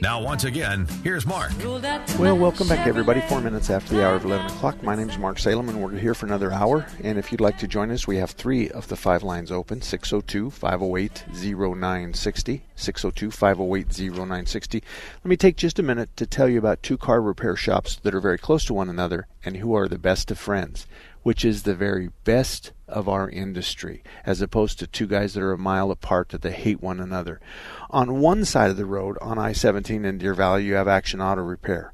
Now, once again, here's Mark. Well, welcome back, everybody. Four minutes after the hour of 11 o'clock. My name is Mark Salem, and we're here for another hour. And if you'd like to join us, we have three of the five lines open 602 508 0960. 602 508 0960. Let me take just a minute to tell you about two car repair shops that are very close to one another and who are the best of friends, which is the very best of our industry, as opposed to two guys that are a mile apart that they hate one another. On one side of the road, on I 17 in Deer Valley, you have Action Auto Repair.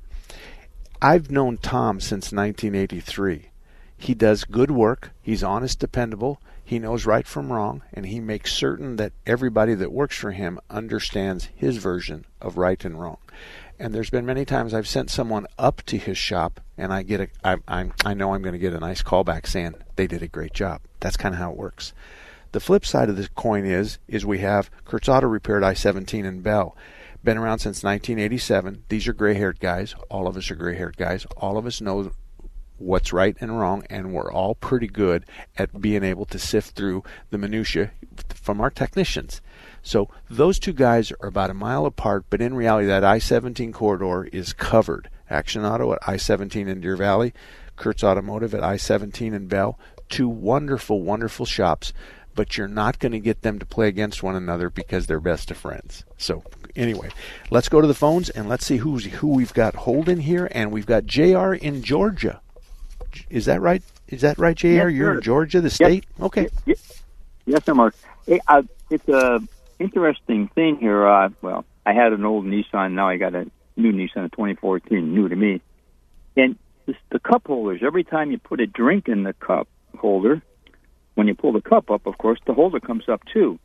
I've known Tom since 1983. He does good work, he's honest, dependable, he knows right from wrong, and he makes certain that everybody that works for him understands his version of right and wrong. And there's been many times I've sent someone up to his shop, and I get a, I, I, I know I'm going to get a nice callback saying they did a great job. That's kind of how it works. The flip side of this coin is is we have Kurtz Auto Repair at I-17 in Bell. Been around since 1987. These are gray-haired guys. All of us are gray-haired guys. All of us know what's right and wrong, and we're all pretty good at being able to sift through the minutia from our technicians. So those two guys are about a mile apart, but in reality, that I-17 corridor is covered. Action Auto at I-17 in Deer Valley, Kurtz Automotive at I-17 in Bell. Two wonderful, wonderful shops but you're not going to get them to play against one another because they're best of friends. So anyway, let's go to the phones and let's see who's who we've got holding here, and we've got Jr. in Georgia. Is that right? Is that right, Jr.? Yes, You're in Georgia, the state. Yes. Okay. Yes, yes sir, Mark. Hey, uh, it's a interesting thing here. Uh, well, I had an old Nissan. Now I got a new Nissan, a 2014, new to me. And this, the cup holders. Every time you put a drink in the cup holder, when you pull the cup up, of course, the holder comes up too.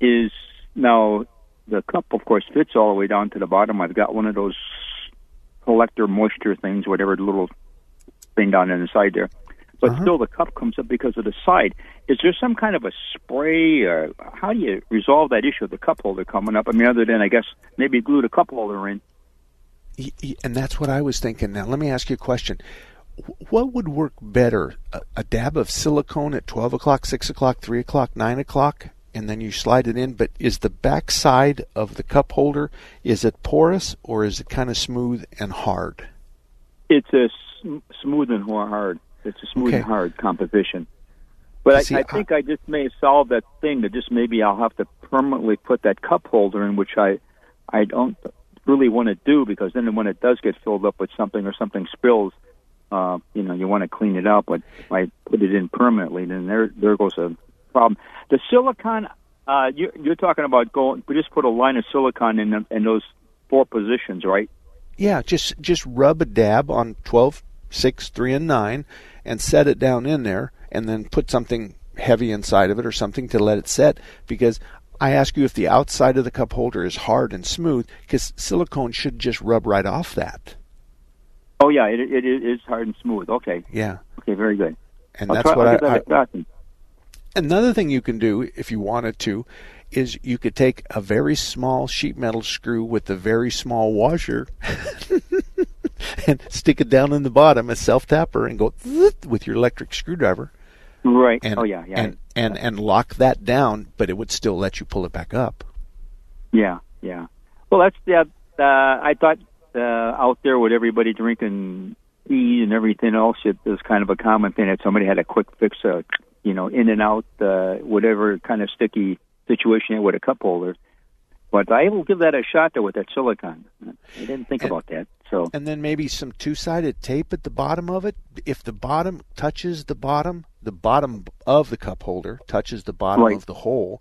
Is now the cup, of course, fits all the way down to the bottom. I've got one of those collector moisture things, whatever little thing down in the side there. But Uh-huh. still, the cup comes up because of the side. Is there some kind of a spray, or how do you resolve that issue of the cup holder coming up? I mean, other than I guess maybe glue the cup holder in. And that's what I was thinking. Now, let me ask you a question. What would work better? A, a dab of silicone at 12 o'clock, 6 o'clock, 3 o'clock, 9 o'clock, and then you slide it in. But is the back side of the cup holder, is it porous or is it kind of smooth and hard? It's a sm- smooth and hard. It's a smooth Okay. and hard composition. But See, I, I I- think I just may solve that thing that just maybe I'll have to permanently put that cup holder in, which I I don't really want to do because then when it does get filled up with something or something spills, uh, you know, you want to clean it out. But if I put it in permanently, then there there goes a problem. The silicon, uh, you, you're talking about going. We just put a line of silicon in the, in those four positions, right? Yeah, just just rub a dab on 12, 6, 3, and 9 and set it down in there and then put something heavy inside of it or something to let it set because I ask you if the outside of the cup holder is hard and smooth because silicone should just rub right off that. Oh yeah, it, it, it is hard and smooth. Okay, Yeah. okay, very good. And I'll that's try, what I, that I a shot then. Another thing you can do if you wanted to is you could take a very small sheet metal screw with a very small washer and stick it down in the bottom, a self tapper, and go with your electric screwdriver Right. and oh yeah, yeah, and, and and lock that down, but it would still let you pull it back up. yeah, yeah. Well, that's yeah. Uh, I thought uh, out there with everybody drinking tea and everything else, it was kind of a common thing that somebody had a quick fix, uh, you know, in and out, uh, whatever kind of sticky situation with a cup holder. But I will give that a shot though with that silicon. I didn't think And- about that. So And then maybe some two sided tape at the bottom of it. If the bottom touches the bottom the bottom of the cup holder touches the bottom Right. of the hole.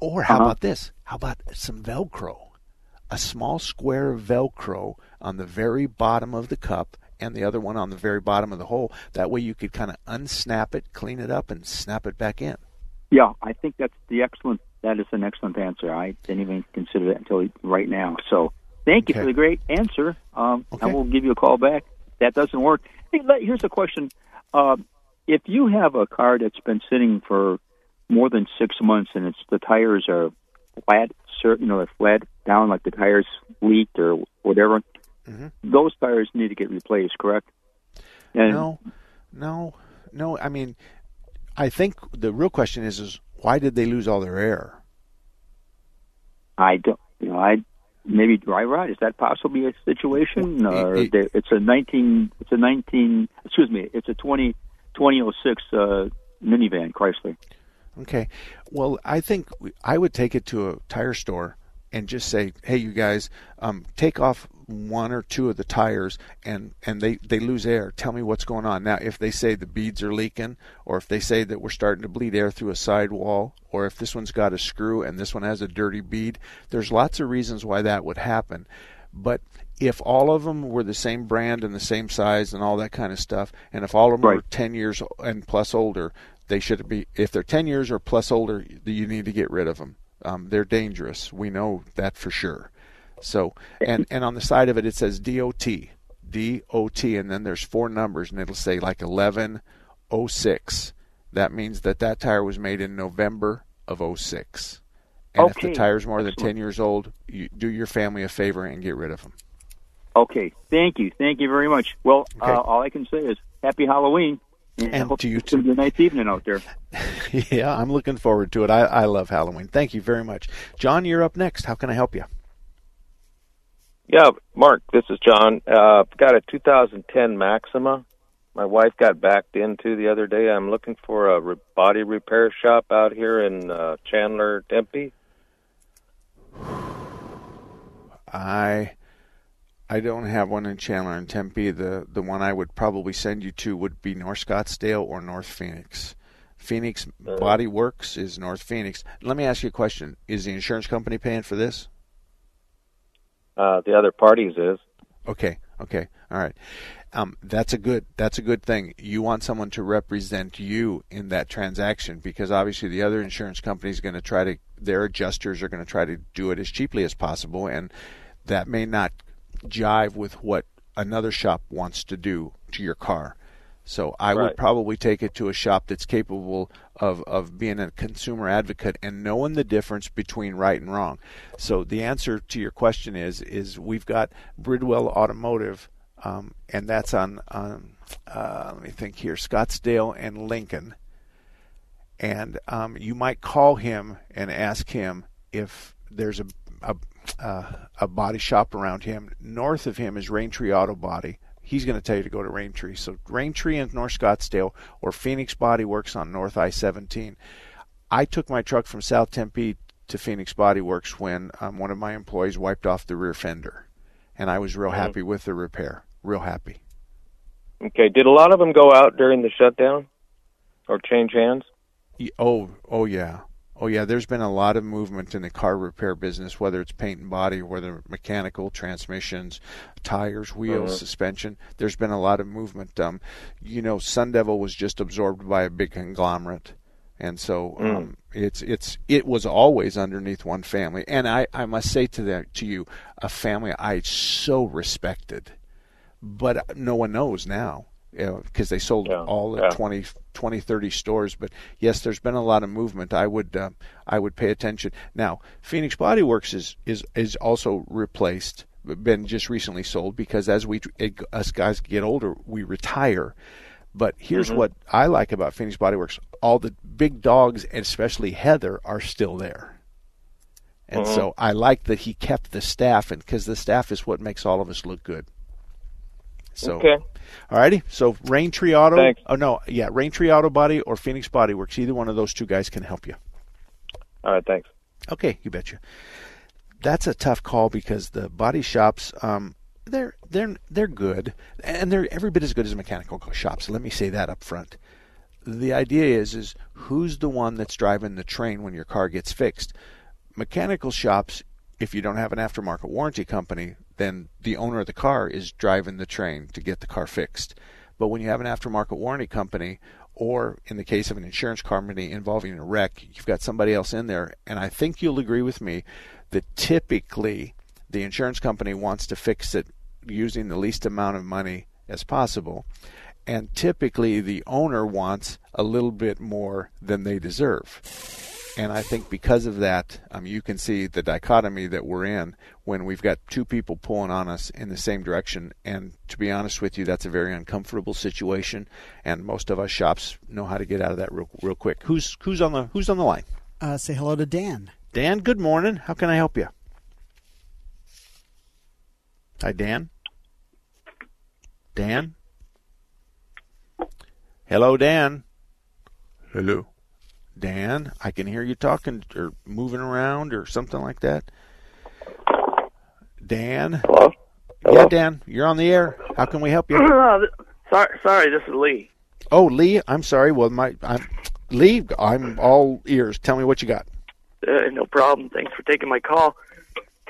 Or how Uh-huh. about this? How about some Velcro? A small square of Velcro on the very bottom of the cup and the other one on the very bottom of the hole. That way you could kind of unsnap it, clean it up, and snap it back in. Yeah, I think that's the excellent. That is an excellent answer. I didn't even consider that until right now. So thank you Okay. for the great answer. Um, I Okay. will give you a call back. If that doesn't work. Hey, here's a question. Um, if you have a car that's been sitting for more than six months and it's the tires are flat, you know, they're flat down, like the tires leaked or whatever, Mhm. those tires need to get replaced. Correct? And No, no, no. I mean, I think the real question is, is why did they lose all their air? I don't, you know, I maybe dry rot. Is that possibly a situation? Or it- it's a nineteen. It's a nineteen. Excuse me. It's a 20, 2006 uh, minivan Chrysler. Okay. Well, I think I would take it to a tire store and just say, "Hey, you guys, um, take off one or two of the tires, and and they they lose air. Tell me what's going on." Now, if they say the beads are leaking, or if they say that we're starting to bleed air through a sidewall, or if this one's got a screw and this one has a dirty bead, there's lots of reasons why that would happen. But if all of them were the same brand and the same size and all that kind of stuff, and if all of them were Right. 10 years and plus older, they should be, if they're 10 years or plus older, you need to get rid of them. Um, they're dangerous. We know that for sure. So, and, and on the side of it, it says DOT, DOT, and then there's four numbers, and it'll say like 1106. That means that that tire was made in November of 06. And if the tire's more than 10 years old, you do your family a favor and get rid of them. Okay. Thank you. Thank you very much. Well, Okay. uh, all I can say is Happy Halloween. And hope to you it's gonna a nice evening out there. yeah, I'm looking forward to it. I, I love Halloween. Thank you very much. John, you're up next. How can I help you? Yeah, Mark, this is John. Uh, I've got a 2010 Maxima. My wife got backed into the other day. I'm looking for a re- body repair shop out here in uh, Chandler, Tempe. I I don't have one in Chandler and Tempe. The the one I would probably send you to would be North Scottsdale or North Phoenix. Phoenix Body Works is North Phoenix. Let me ask you a question. Is the insurance company paying for this? Uh, the other parties is. Okay, okay, all right. Um, that's a good that's a good thing. You want someone to represent you in that transaction because obviously the other insurance company is going to try to their adjusters are going to try to do it as cheaply as possible, and that may not jive with what another shop wants to do to your car. So I would probably take it to a shop that's capable of, of being a consumer advocate and knowing the difference between right and wrong. So the answer to your question is is we've got Bridwell Automotive, um, and that's on on uh, let me think here Scottsdale and Lincoln, and um, you might call him and ask him if there's a a, uh, a body shop around him. North of him is Raintree Auto Body. He's going to tell you to go to Raintree. So Raintree in North Scottsdale or Phoenix Body Works on North I-17. I took my truck from South Tempe to Phoenix Body Works when um, one of my employees wiped off the rear fender, and I was real Mhm. happy with the repair. Real happy. Okay, did a lot of them go out during the shutdown or change hands? Oh, oh yeah, oh yeah. There's been a lot of movement in the car repair business, whether it's paint and body, whether mechanical, transmissions, tires, wheels, Mhm. suspension. There's been a lot of movement. Um, you know, Sun Devil was just absorbed by a big conglomerate, and so Mm. um, it's it's it was always underneath one family. And I I must say to that to you, a family I so respected, but no one knows now because they sold Yeah, all the yeah. 20, 20, 30 stores. But yes, there's been a lot of movement. I would uh, I would pay attention. Now, Phoenix Body Works is is is also replaced, been just recently sold because as we it, us guys get older, we retire. But here's Mhm. what I like about Phoenix Body Works: all the big dogs, and especially Heather, are still there. And Mhm. so I like that he kept the staff, and because the staff is what makes all of us look good. So, Okay. Alrighty, so Raintree Auto. Thanks. Oh no, yeah, Raintree Auto Body or Phoenix Body Works. Either one of those two guys can help you. All right, thanks. Okay, you betcha. That's a tough call because the body shops, um, they're they're they're good, and they're every bit as good as mechanical shops. Let me say that up front. the idea is is who's the one that's driving the train when your car gets fixed. Mechanical shops, if you don't have an aftermarket warranty company, then the owner of the car is driving the train to get the car fixed. But when you have an aftermarket warranty company, or in the case of an insurance company involving a wreck, you've got somebody else in there. And I think you'll agree with me that typically the insurance company wants to fix it using the least amount of money as possible. And typically the owner wants a little bit more than they deserve. And I think because of that, um, you can see the dichotomy that we're in when we've got two people pulling on us in the same direction. And to be honest with you, that's a very uncomfortable situation. And most of us shops know how to get out of that real, real quick. Who's who's on the who's on the line? Uh, say hello to Dan. Dan, good morning. How can I help you? Hi, Dan. Dan. Hello, Dan. Hello. Dan, I can hear you talking or moving around or something like that. Dan? Hello? Hello? Yeah, Dan, you're on the air. How can we help you? sorry, sorry, this is Lee. Oh, Lee, I'm sorry. Well, my I'm Lee, I'm all ears. Tell me what you got. Uh, no problem. Thanks for taking my call.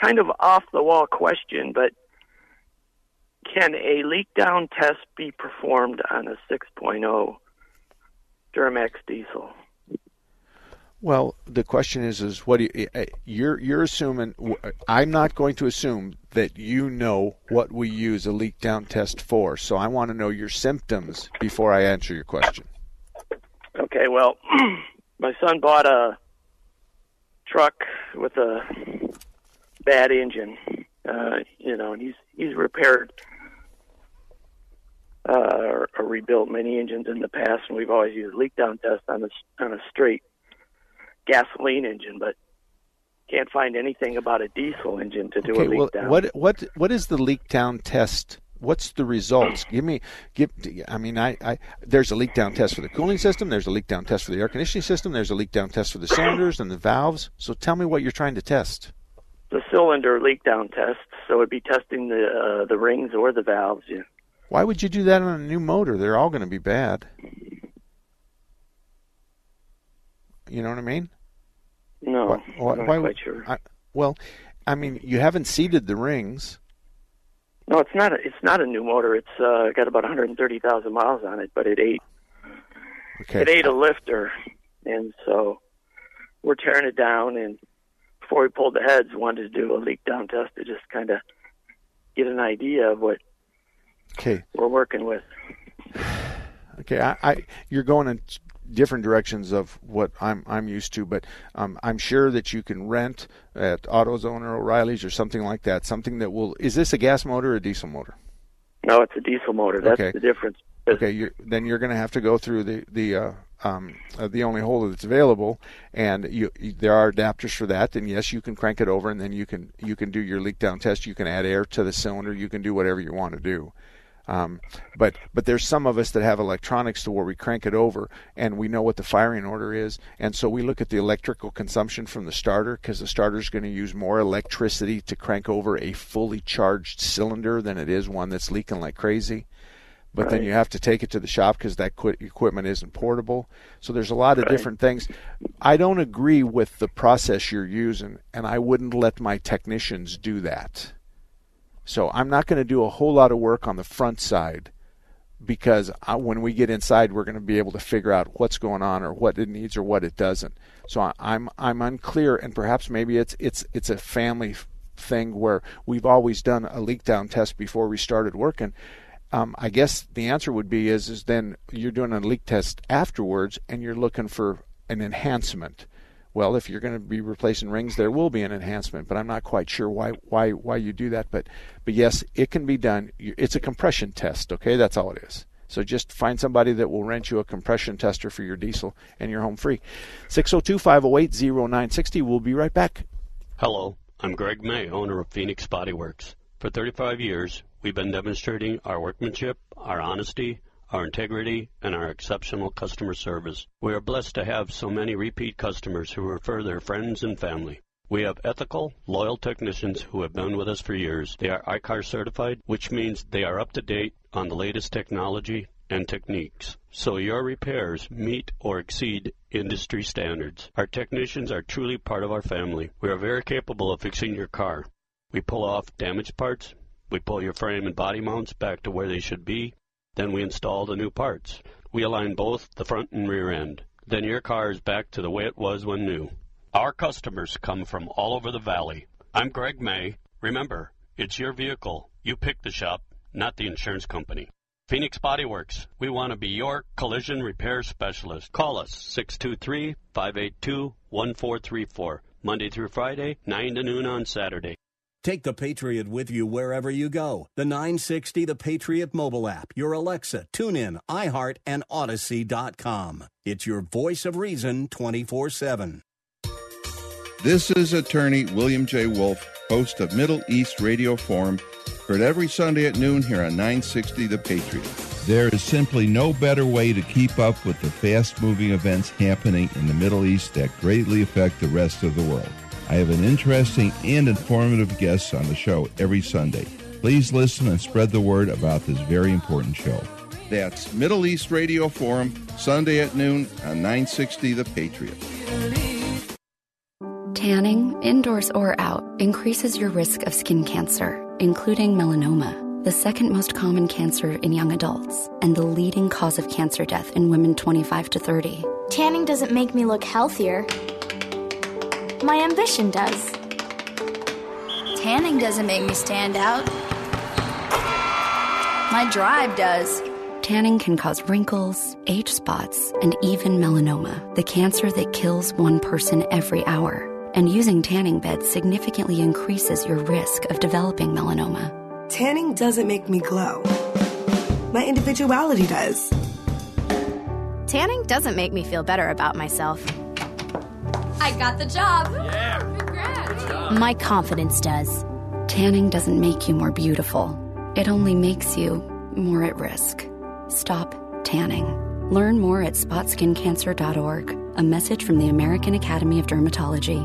Kind of off the wall question, but can a leak down test be performed on a 6.0 Duramax diesel? Well, the question is, is what you, eh, you're you're assuming? I'm not going to assume that you know what we use a leak down test for. So I want to know your symptoms before I answer your question. Okay. Well, my son bought a truck with a bad engine. Uh, you know, and he's he's repaired uh, or, or rebuilt many engines in the past, and we've always used leak down test on a on a straight gasoline engine, but can't find anything about a diesel engine to do okay, a leak well, down. What what what is the leak down test? What's the results? Give me give. I mean, I, I there's a leak down test for the cooling system. There's a leak down test for the air conditioning system. There's a leak down test for the cylinders and the valves. So tell me what you're trying to test. The cylinder leak down test. So it'd be testing the uh, the rings or the valves. Yeah. Why would you do that on a new motor? They're all going to be bad. You know what I mean? No, Why- why- not why would- sure. I, well, I mean, you haven't seeded the rings. No, it's not. A, it's not a new motor. It's uh, got about 130,000 miles on it, but it ate Okay. it ate a lifter, and so we're tearing it down. And before we pulled the heads, we wanted to do a leak down test to just kind of get an idea of what Okay. we're working with. Okay. I, I you're going in different directions of what I'm I'm used to, but um, I'm sure that you can rent at AutoZone or O'Reilly's or something like that. Something that will. Is this a gas motor or a diesel motor? No, it's a diesel motor. That's Okay. the difference. Okay. You're, then you're going to have to go through the the uh, um, uh, the only holder that's available, and you, you there are adapters for that. And yes, you can crank it over, and then you can you can do your leak down test. You can add air to the cylinder. You can do whatever you want to do. Um, but but there's some of us that have electronics to where we crank it over and we know what the firing order is, and so we look at the electrical consumption from the starter because the starter is going to use more electricity to crank over a fully charged cylinder than it is one that's leaking like crazy. But then you have to take it to the shop because that qu- equipment isn't portable. So there's a lot of Right. different things. I don't agree with the process you're using, and I wouldn't let my technicians do that. So I'm not going to do a whole lot of work on the front side because I, when we get inside, we're going to be able to figure out what's going on or what it needs or what it doesn't. So I, I'm I'm unclear, and perhaps maybe it's it's it's a family thing where we've always done a leak down test before we started working. Um, I guess the answer would be is is then you're doing a leak test afterwards, and you're looking for an enhancement. Well, if you're going to be replacing rings, there will be an enhancement, but I'm not quite sure why why why you do that. But but yes, it can be done. It's a compression test. Okay, that's all it is. So just find somebody that will rent you a compression tester for your diesel, and you're home free. 602-508-0960. We'll be right back. Hello, I'm Greg May, owner of Phoenix Body Works. For 35 years, we've been demonstrating our workmanship, our honesty, our integrity, and our exceptional customer service. We are blessed to have so many repeat customers who refer their friends and family. We have ethical, loyal technicians who have been with us for years. They are ICAR certified, which means they are up to date on the latest technology and techniques so your repairs meet or exceed industry standards. Our technicians are truly part of our family. We are very capable of fixing your car. We pull off damaged parts, we pull your frame and body mounts back to where they should be, then we install the new parts. We align both the front and rear end. Then your car is back to the way it was when new. Our customers come from all over the valley. I'm Greg May. Remember, it's your vehicle. You pick the shop, not the insurance company. Phoenix Body Works. We want to be your collision repair specialist. Call us 623 582 1434. Monday through Friday, 9 to noon on Saturday. Take the Patriot with you wherever you go. The 960 The Patriot mobile app, your Alexa, TuneIn, iHeart, and Odyssey.com. It's your voice of reason 24 7. This is attorney William J. Wolf, host of Middle East Radio Forum, heard every Sunday at noon here on 960 The Patriot. There is simply no better way to keep up with the fast moving events happening in the Middle East that greatly affect the rest of the world. I have an interesting and informative guest on the show every Sunday. Please listen and spread the word about this very important show. That's Middle East Radio Forum, Sunday at noon on 960 The Patriot. Tanning, indoors or out, increases your risk of skin cancer, including melanoma, the second most common cancer in young adults, and the leading cause of cancer death in women 25 to 30. Tanning doesn't make me look healthier my ambition does. Tanning doesn't make me stand out. My drive does. Tanning can cause wrinkles, age spots, and even melanoma, the cancer that kills one person every hour. And using tanning beds significantly increases your risk of developing melanoma. Tanning doesn't make me glow. My individuality does. Tanning doesn't make me feel better about myself. I got the job. Yeah. Congrats. My confidence does. Tanning doesn't make you more beautiful, it only makes you more at risk. Stop tanning. Learn more at spotskincancer.org. A message from the American Academy of Dermatology.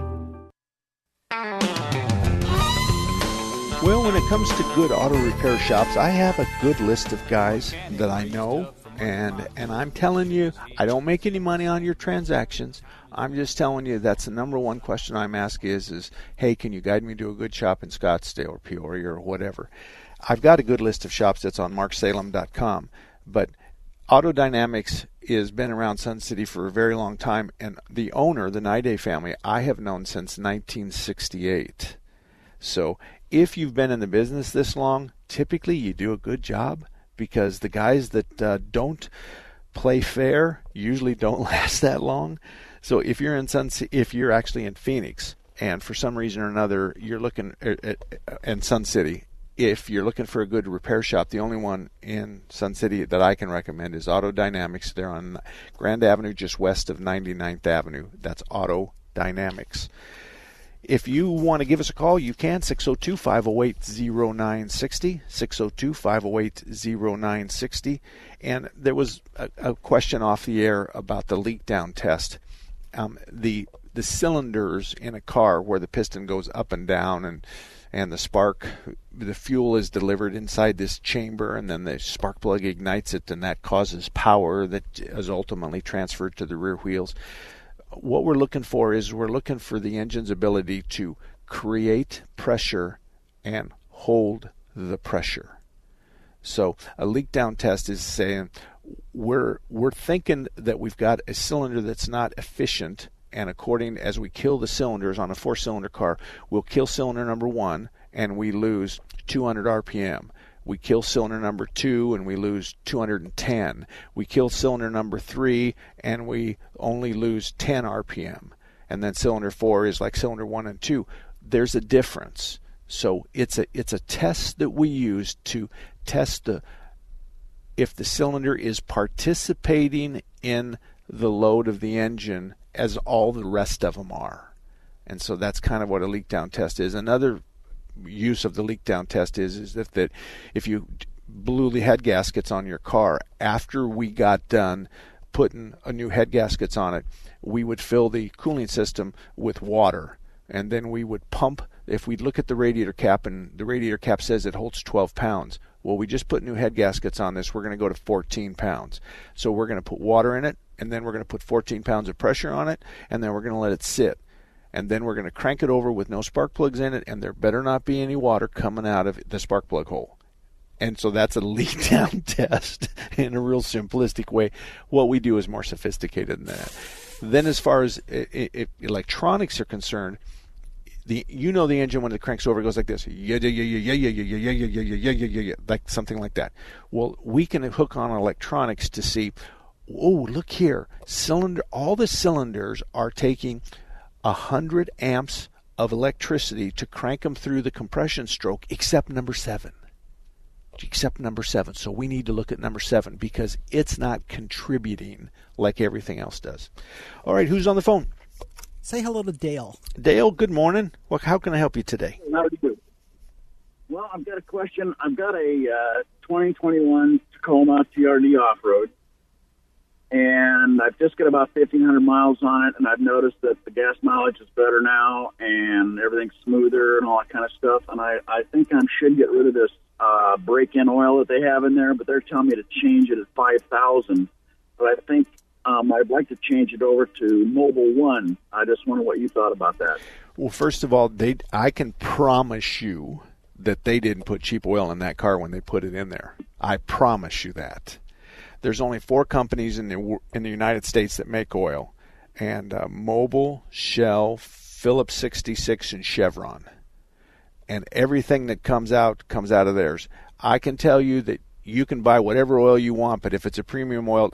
Well, when it comes to good auto repair shops, I have a good list of guys that I know and and I'm telling you, I don't make any money on your transactions. I'm just telling you that's the number one question I'm asked is is hey, can you guide me to a good shop in Scottsdale or Peoria or whatever? I've got a good list of shops that's on marksalem.com, but Auto Dynamics has been around Sun City for a very long time, and the owner, the Nide family, I have known since 1968. So if you've been in the business this long, typically you do a good job because the guys that uh, don't play fair usually don't last that long. So if you're in Sun, if you're actually in Phoenix, and for some reason or another you're looking at, at, in Sun City, if you're looking for a good repair shop, the only one in Sun City that I can recommend is Auto Dynamics. They're on Grand Avenue, just west of 99th Avenue. That's Auto Dynamics. If you want to give us a call, you can 602 508 0960. 602 508 0960. And there was a, a, question off the air about the leak down test. Um, the the cylinders in a car where the piston goes up and down and and the spark the fuel is delivered inside this chamber and then the spark plug ignites it and that causes power that is ultimately transferred to the rear wheels what we're looking for is we're looking for the engine's ability to create pressure and hold the pressure. So a leak down test is saying we're we're thinking that we've got a cylinder that's not efficient and according as we kill the cylinders on a four cylinder car, we'll kill cylinder number 1 and we lose 200 rpm we kill cylinder number two and we lose 210. We kill cylinder number three and we only lose 10 RPM. And then cylinder four is like cylinder one and two. There's a difference. So it's a it's a test that we use to test the if the cylinder is participating in the load of the engine as all the rest of them are. And so that's kind of what a leak down test is. Another use of the leak down test is is that, that if you blew the head gaskets on your car after we got done putting a new head gaskets on it, we would fill the cooling system with water and then we would pump if we look at the radiator cap and the radiator cap says it holds 12 pounds, well, we just put new head gaskets on this. We're going to go to 14 pounds. So we're going to put water in it, and then we're going to put 14 pounds of pressure on it, and then we're going to let it sit. And then we're going to crank it over with no spark plugs in it, and there better not be any water coming out of the spark plug hole. And so that's a leak down test in a real simplistic way. What we do is more sophisticated than that. Then, as far as electronics are concerned, the you know the engine when it cranks over it goes like this yeah yeah yeah yeah yeah yeah yeah yeah yeah yeah yeah yeah yeah yeah like something like that well we can hook on electronics to see oh look here cylinder all the cylinders are taking a hundred amps of electricity to crank them through the compression stroke except number seven except number seven so we need to look at number seven because it's not contributing like everything else does all right who's on the phone Say hello to Dale. Dale, good morning. Well, how can I help you today? How do you do? Well, I've got a question. I've got a uh, 2021 Tacoma TRD off road, and I've just got about 1,500 miles on it, and I've noticed that the gas mileage is better now, and everything's smoother and all that kind of stuff. And I, I think I should get rid of this uh, break-in oil that they have in there, but they're telling me to change it at 5,000. But I think um, I'd like to change it over to Mobil One. I just wonder what you thought about that. Well, first of all, they I can promise you that they didn't put cheap oil in that car when they put it in there. I promise you that. There's only four companies in the in the United States that make oil, and uh, Mobil, Shell, Phillips 66, and Chevron. And everything that comes out comes out of theirs. I can tell you that you can buy whatever oil you want, but if it's a premium oil,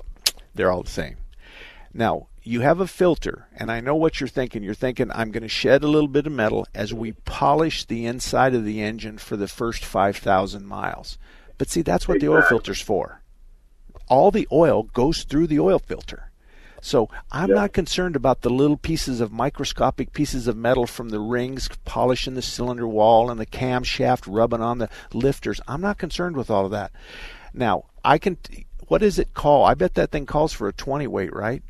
they're all the same. Now, you have a filter, and I know what you're thinking. You're thinking, I'm going to shed a little bit of metal as we polish the inside of the engine for the first 5,000 miles. But see, that's what the oil filter's for. All the oil goes through the oil filter. So I'm yeah. not concerned about the little pieces of microscopic pieces of metal from the rings polishing the cylinder wall and the camshaft rubbing on the lifters. I'm not concerned with all of that. Now, I can what does it call? I bet that thing calls for a 20 weight, right?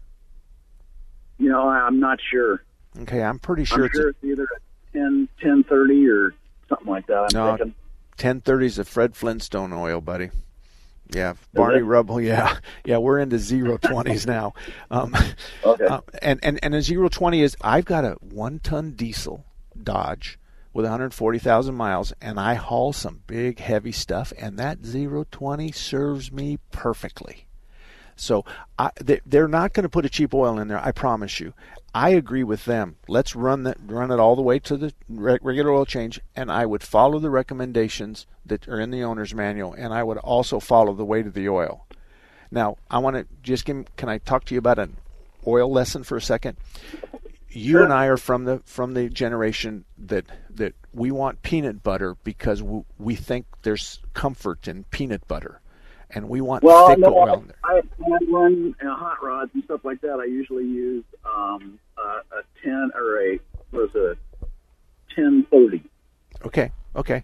You know, I'm not sure. Okay, I'm pretty sure, I'm it's, sure it's either a 10, 1030 or something like that. I'm no, thinking. 1030 is a Fred Flintstone oil, buddy. Yeah, Barney Rubble. Yeah, yeah, we're into zero twenties now. Um, okay. Uh, and and and a zero twenty is I've got a one ton diesel Dodge with 140,000 miles and I haul some big heavy stuff and that 020 serves me perfectly. So I, they're not going to put a cheap oil in there. I promise you. I agree with them. Let's run that, run it all the way to the regular oil change, and I would follow the recommendations that are in the owner's manual, and I would also follow the weight of the oil. Now, I want to just give. Can I talk to you about an oil lesson for a second? you sure. and I are from the from the generation that that we want peanut butter because we, we think there's comfort in peanut butter, and we want well, thick no, oil. I, I, I run uh, hot rods and stuff like that. I usually use um, uh, a ten or a was a ten thirty. Okay, okay.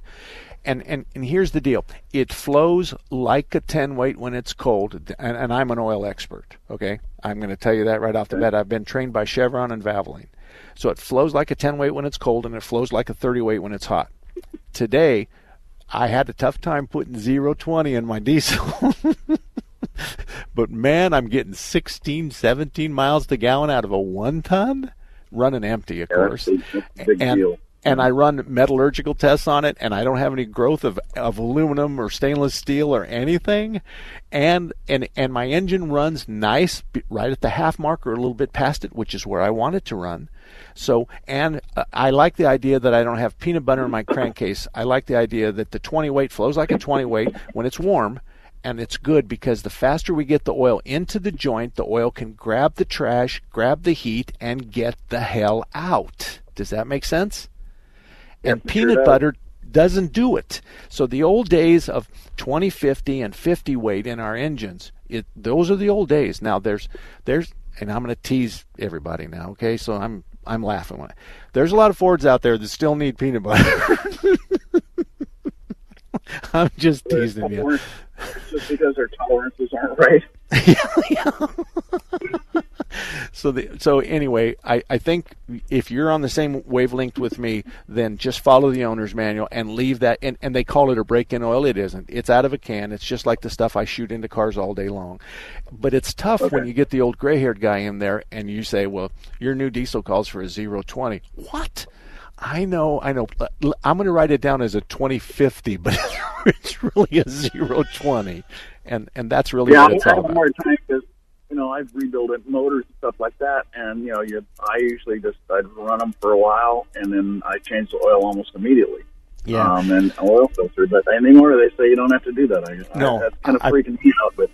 And, and, and here's the deal. It flows like a 10 weight when it's cold and, and i'm an oil expert okay? I'm going to tell you that right off the bat. I've been trained by chevron and valvoline. So it flows like a 10 weight when it's cold and it flows like a 30 weight when it's hot. Today i had a tough time putting 020 in my diesel. But man i'm getting 16 17 miles to gallon out of a one ton running empty of yeah, course. big, big and, deal. and I run metallurgical tests on it, and I don't have any growth of, of aluminum or stainless steel or anything, and and and my engine runs nice right at the half mark or a little bit past it, which is where I want it to run. So, and uh, I like the idea that I don't have peanut butter in my crankcase. I like the idea that the 20 weight flows like a 20 weight when it's warm, and it's good because the faster we get the oil into the joint, the oil can grab the trash, grab the heat, and get the hell out. Does that make sense? and peanut sure butter doesn't do it. So the old days of 20, 50, and 50 weight in our engines, it those are the old days. Now there's there's and I'm going to tease everybody now, okay? So I'm I'm laughing when I, there's a lot of Fords out there that still need peanut butter. I'm just teasing you. Just because their tolerances aren't right. yeah, yeah. so the, so anyway, I, I think if you're on the same wavelength with me, then just follow the owner's manual and leave that. And, and they call it a break-in oil. It isn't. It's out of a can. It's just like the stuff I shoot into cars all day long. But it's tough Okay. when you get the old gray-haired guy in there and you say, "Well, your new diesel calls for a zero twenty. What? I know, I know. I'm going to write it down as a 2050, but it's really a zero twenty, and and that's really yeah, what it's I all have about. more time you know I've rebuilt it, motors and stuff like that, and you know you I usually just I'd run them for a while and then I change the oil almost immediately. Yeah. Um, and oil filter, but anymore they say you don't have to do that. I, No, I, that's kind of I- freaking me out. But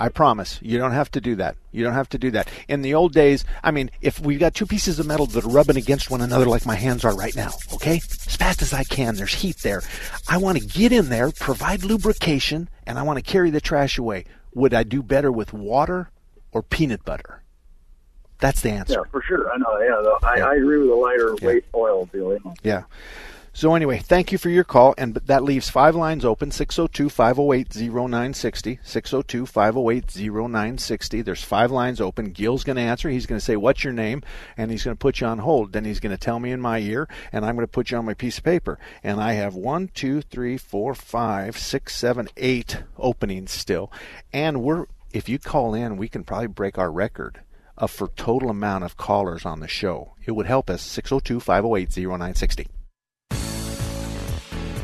I promise. You don't have to do that. You don't have to do that. In the old days, I mean, if we've got two pieces of metal that are rubbing against one another like my hands are right now, okay? As fast as I can, there's heat there. I want to get in there, provide lubrication, and I want to carry the trash away. Would I do better with water or peanut butter? That's the answer. yeah, for sure. I know. Yeah, I, I agree with the lighter weight oil deal. You know. Yeah. So anyway, thank you for your call, and that leaves five lines open: 602-508-0960, 602-508-0960. There's five lines open. Gil's going to answer. He's going to say, "What's your name?" and he's going to put you on hold. Then he's going to tell me in my ear, and I'm going to put you on my piece of paper. And I have one, two, three, four, five, six, seven, eight openings still, and we're if you call in, we can probably break our record of for total amount of callers on the show. It would help us 602-508-0960.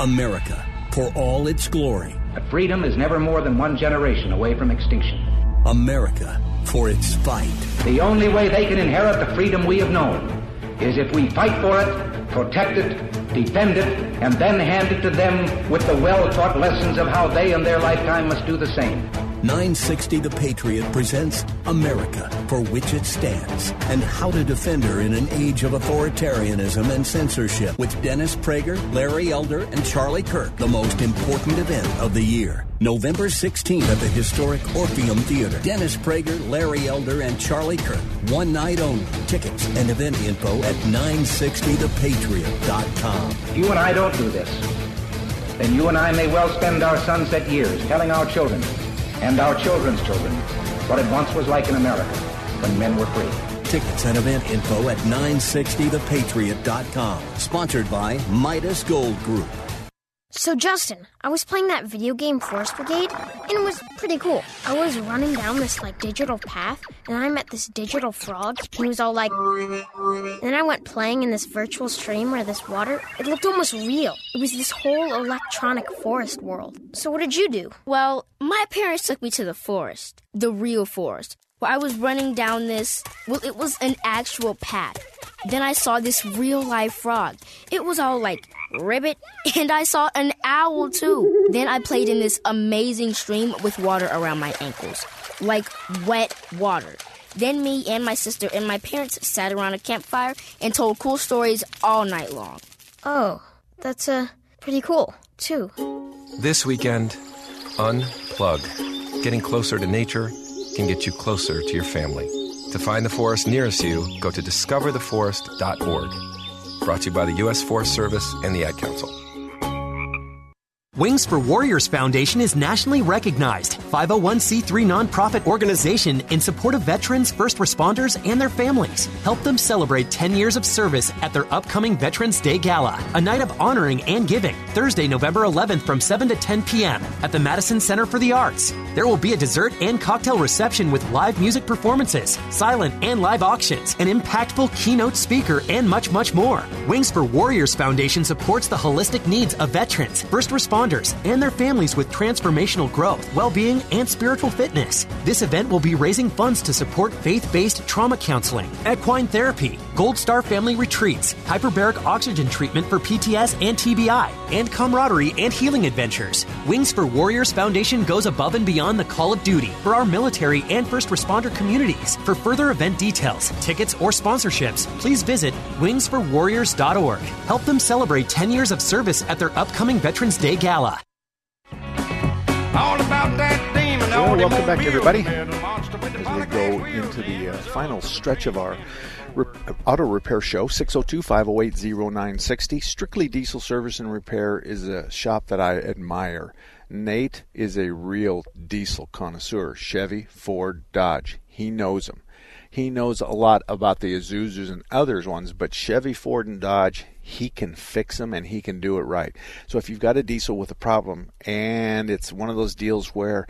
America, for all its glory. Freedom is never more than one generation away from extinction. America, for its fight. The only way they can inherit the freedom we have known is if we fight for it, protect it, defend it, and then hand it to them with the well taught lessons of how they in their lifetime must do the same. 960 The Patriot presents America, for which it stands, and how to defend her in an age of authoritarianism and censorship with Dennis Prager, Larry Elder, and Charlie Kirk, the most important event of the year. November 16th at the historic Orpheum Theater. Dennis Prager, Larry Elder, and Charlie Kirk. One night only. Tickets and event info at 960thepatriot.com. You and I don't do this, then you and I may well spend our sunset years telling our children and our children's children what it once was like in America when men were free. Tickets and event info at 960thepatriot.com. Sponsored by Midas Gold Group. So, Justin, I was playing that video game Forest Brigade, and it was pretty cool. I was running down this, like, digital path, and I met this digital frog, and he was all like. And then I went playing in this virtual stream where this water, it looked almost real. It was this whole electronic forest world. So, what did you do? Well, my parents took me to the forest, the real forest, where I was running down this. Well, it was an actual path. Then I saw this real life frog. It was all like ribbit, and I saw an owl too. Then I played in this amazing stream with water around my ankles, like wet water. Then me and my sister and my parents sat around a campfire and told cool stories all night long. Oh, that's uh, pretty cool, too. This weekend, unplug. Getting closer to nature can get you closer to your family. To find the forest nearest you, go to discovertheforest.org. Brought to you by the U.S. Forest Service and the Ad Council. Wings for Warriors Foundation is nationally recognized. 501c3 nonprofit organization in support of veterans, first responders, and their families. Help them celebrate 10 years of service at their upcoming Veterans Day Gala, a night of honoring and giving, Thursday, November 11th from 7 to 10 p.m. at the Madison Center for the Arts. There will be a dessert and cocktail reception with live music performances, silent and live auctions, an impactful keynote speaker, and much, much more. Wings for Warriors Foundation supports the holistic needs of veterans, first responders, and their families with transformational growth, well being, and spiritual fitness. This event will be raising funds to support faith based trauma counseling, equine therapy, Gold Star Family Retreats, hyperbaric oxygen treatment for PTS and TBI, and camaraderie and healing adventures. Wings for Warriors Foundation goes above and beyond the call of duty for our military and first responder communities. For further event details, tickets, or sponsorships, please visit wingsforwarriors.org. Help them celebrate 10 years of service at their upcoming Veterans Day Gala. All about that. Well, welcome back, everybody. As we go into the uh, final stretch of our auto repair show, 602 508 0960. Strictly Diesel Service and Repair is a shop that I admire. Nate is a real diesel connoisseur. Chevy, Ford, Dodge. He knows them. He knows a lot about the Isuzus and others ones, but Chevy, Ford, and Dodge, he can fix them and he can do it right. So if you've got a diesel with a problem and it's one of those deals where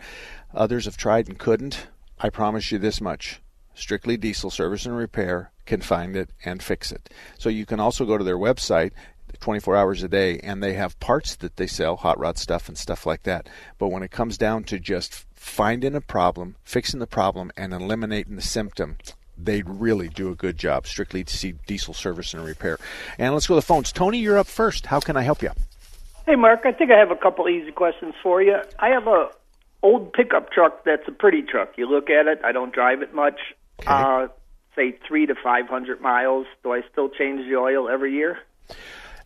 others have tried and couldn't, I promise you this much. Strictly Diesel Service and Repair can find it and fix it. So you can also go to their website 24 hours a day and they have parts that they sell, hot rod stuff and stuff like that. But when it comes down to just finding a problem, fixing the problem, and eliminating the symptom, they really do a good job. Strictly see diesel service and repair. And let's go to the phones. Tony, you're up first. How can I help you? Hey, Mark. I think I have a couple easy questions for you. I have a old pickup truck that's a pretty truck. You look at it. I don't drive it much. Okay. Uh, say three to five hundred miles. Do I still change the oil every year?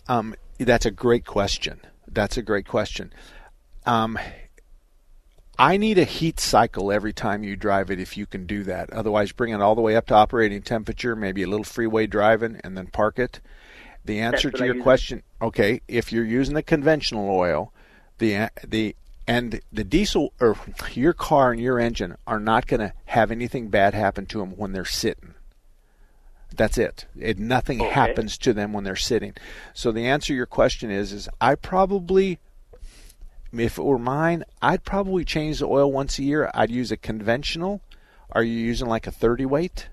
Um, that's a great question. That's a great question. Um, I need a heat cycle every time you drive it if you can do that. Otherwise, bring it all the way up to operating temperature, maybe a little freeway driving, and then park it. The answer to your question, okay, if you're using the conventional oil, the the and the diesel or your car and your engine are not going to have anything bad happen to them when they're sitting. That's it. It nothing okay. happens to them when they're sitting. So the answer to your question is is I probably if it were mine, I'd probably change the oil once a year. I'd use a conventional. Are you using like a 30 weight?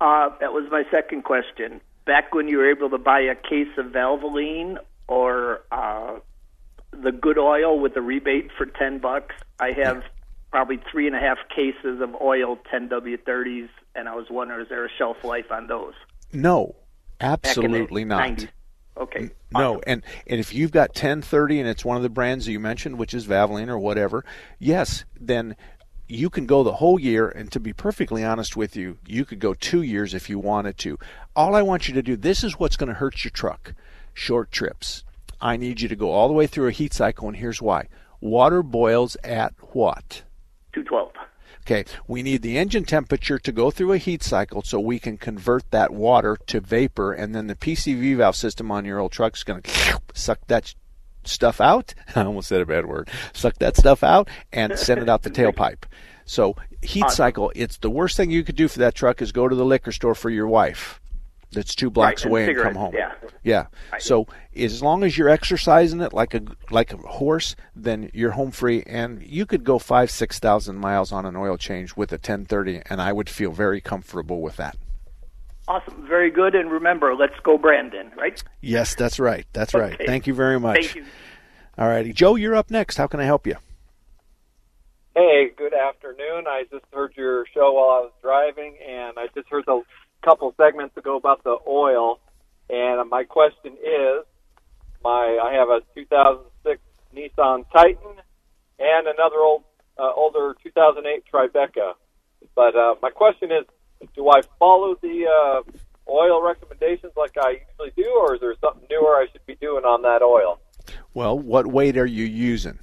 Uh, that was my second question. Back when you were able to buy a case of Valvoline or uh, the good oil with the rebate for 10 bucks, I have probably three and a half cases of oil 10W30s and I was wondering, is there a shelf life on those? No, absolutely not. 90s. Okay. No, and and if you've got 1030 and it's one of the brands that you mentioned, which is Valvoline or whatever, yes, then you can go the whole year. And to be perfectly honest with you, you could go two years if you wanted to. All I want you to do, this is what's going to hurt your truck: short trips. I need you to go all the way through a heat cycle, and here's why: water boils at what? 212. Okay, we need the engine temperature to go through a heat cycle so we can convert that water to vapor, and then the PCV valve system on your old truck is going to suck that stuff out. I almost said a bad word. Suck that stuff out and send it out the tailpipe. So heat cycle, it's the worst thing you could do for that truck is go to the liquor store for your wife that's two blocks right, away and, and come home. Yeah. Yeah. Right. So as long as you're exercising it like a like a horse, then you're home free, and you could go five six thousand miles on an oil change with a 1030, and I would feel very comfortable with that. Awesome, very good. And remember, let's go, Brandon. Right? Yes, that's right. That's okay. right. Thank you very much. Thank you. All righty, Joe, you're up next. How can I help you? Hey, good afternoon. I just heard your show while I was driving, and I just heard the couple segments ago about the oil, and my question is, my I have a 2006 Nissan Titan and another old uh, older 2008 Tribeca. But uh, my question is, do I follow the uh, oil recommendations like I usually do, or is there something newer I should be doing on that oil? Well, what weight are you using?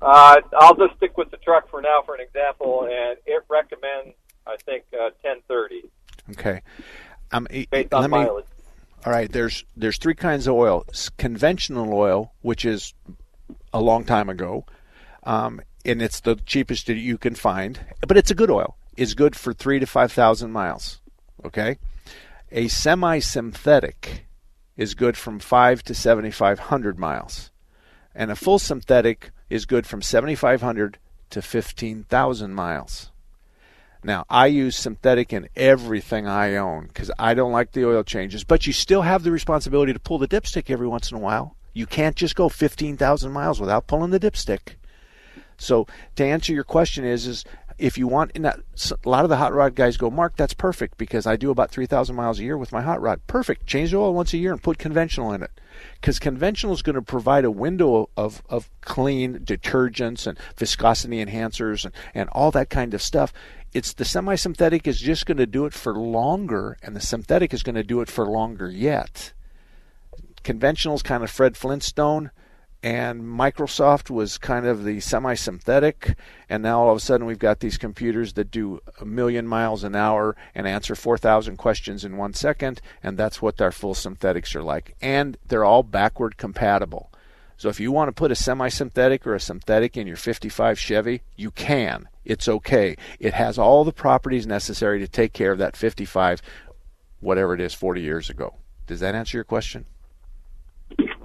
Uh, I'll just stick with the truck for now, for an example, and it recommends I think uh, 1030. Okay. Um, Based on let mileage. me. All right. There's there's three kinds of oil. Conventional oil, which is a long time ago. um, and it's the cheapest that you can find. But it's a good oil. It's good for three to five thousand miles. Okay, a semi-synthetic is good from five to seventy-five hundred miles, and a full synthetic is good from seventy-five hundred to fifteen thousand miles. Now, I use synthetic in everything I own because I don't like the oil changes, but you still have the responsibility to pull the dipstick every once in a while. You can't just go 15,000 miles without pulling the dipstick. So, to answer your question is is if you want that a lot of the hot rod guys go, "Mark, that's perfect because I do about 3,000 miles a year with my hot rod." Perfect. Change the oil once a year and put conventional in it. Cuz conventional is going to provide a window of of clean detergents and viscosity enhancers and and all that kind of stuff it's the semi-synthetic is just going to do it for longer and the synthetic is going to do it for longer yet. Conventional is kind of fred flintstone and microsoft was kind of the semi-synthetic and now all of a sudden we've got these computers that do a million miles an hour and answer 4000 questions in one second and that's what our full synthetics are like. And they're all backward compatible so if you want to put a semi-synthetic or a synthetic in your 55 chevy you can it's okay. It has all the properties necessary to take care of that 55, whatever it is, 40 years ago. Does that answer your question?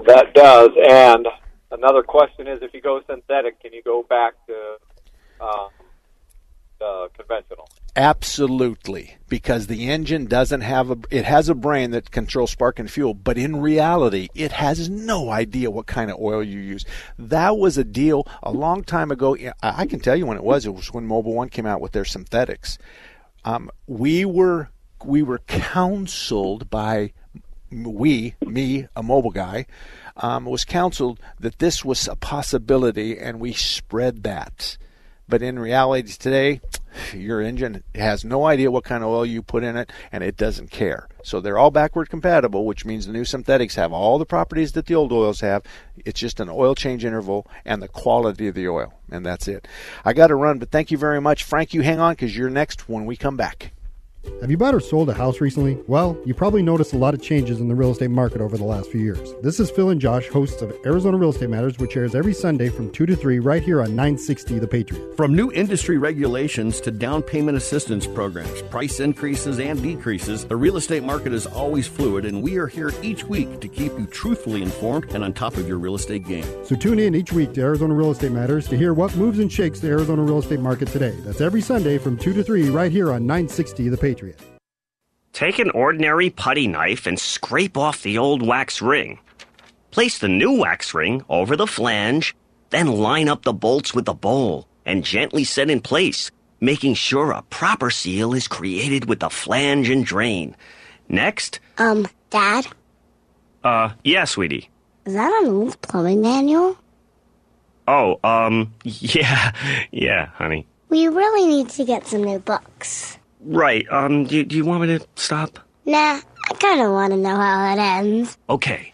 That does. And another question is if you go synthetic, can you go back to uh, conventional? Absolutely, because the engine doesn't have a it has a brain that controls spark and fuel, but in reality, it has no idea what kind of oil you use. That was a deal a long time ago. I can tell you when it was. It was when Mobil One came out with their synthetics. Um, we were we were counseled by we me a Mobil guy um, was counseled that this was a possibility, and we spread that. But in reality today, your engine has no idea what kind of oil you put in it and it doesn't care. So they're all backward compatible, which means the new synthetics have all the properties that the old oils have. It's just an oil change interval and the quality of the oil. And that's it. I got to run, but thank you very much. Frank, you hang on because you're next when we come back. Have you bought or sold a house recently? Well, you probably noticed a lot of changes in the real estate market over the last few years. This is Phil and Josh, hosts of Arizona Real Estate Matters, which airs every Sunday from 2 to 3 right here on 960 The Patriot. From new industry regulations to down payment assistance programs, price increases and decreases, the real estate market is always fluid, and we are here each week to keep you truthfully informed and on top of your real estate game. So tune in each week to Arizona Real Estate Matters to hear what moves and shakes the Arizona real estate market today. That's every Sunday from 2 to 3 right here on 960 The Patriot. Take an ordinary putty knife and scrape off the old wax ring. Place the new wax ring over the flange, then line up the bolts with the bowl and gently set in place, making sure a proper seal is created with the flange and drain. Next. Um, Dad? Uh, yeah, sweetie. Is that an old plumbing manual? Oh, um, yeah, yeah, honey. We really need to get some new books. Right. Um, do, do you want me to stop? Nah, I kind of want to know how it ends. Okay.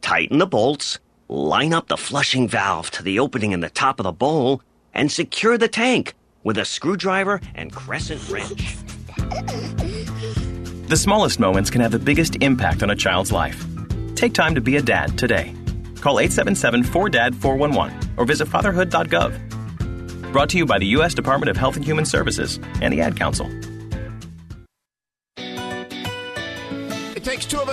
Tighten the bolts, line up the flushing valve to the opening in the top of the bowl, and secure the tank with a screwdriver and crescent wrench. The smallest moments can have the biggest impact on a child's life. Take time to be a dad today. Call 877 4DAD 411 or visit fatherhood.gov. Brought to you by the U.S. Department of Health and Human Services and the Ad Council.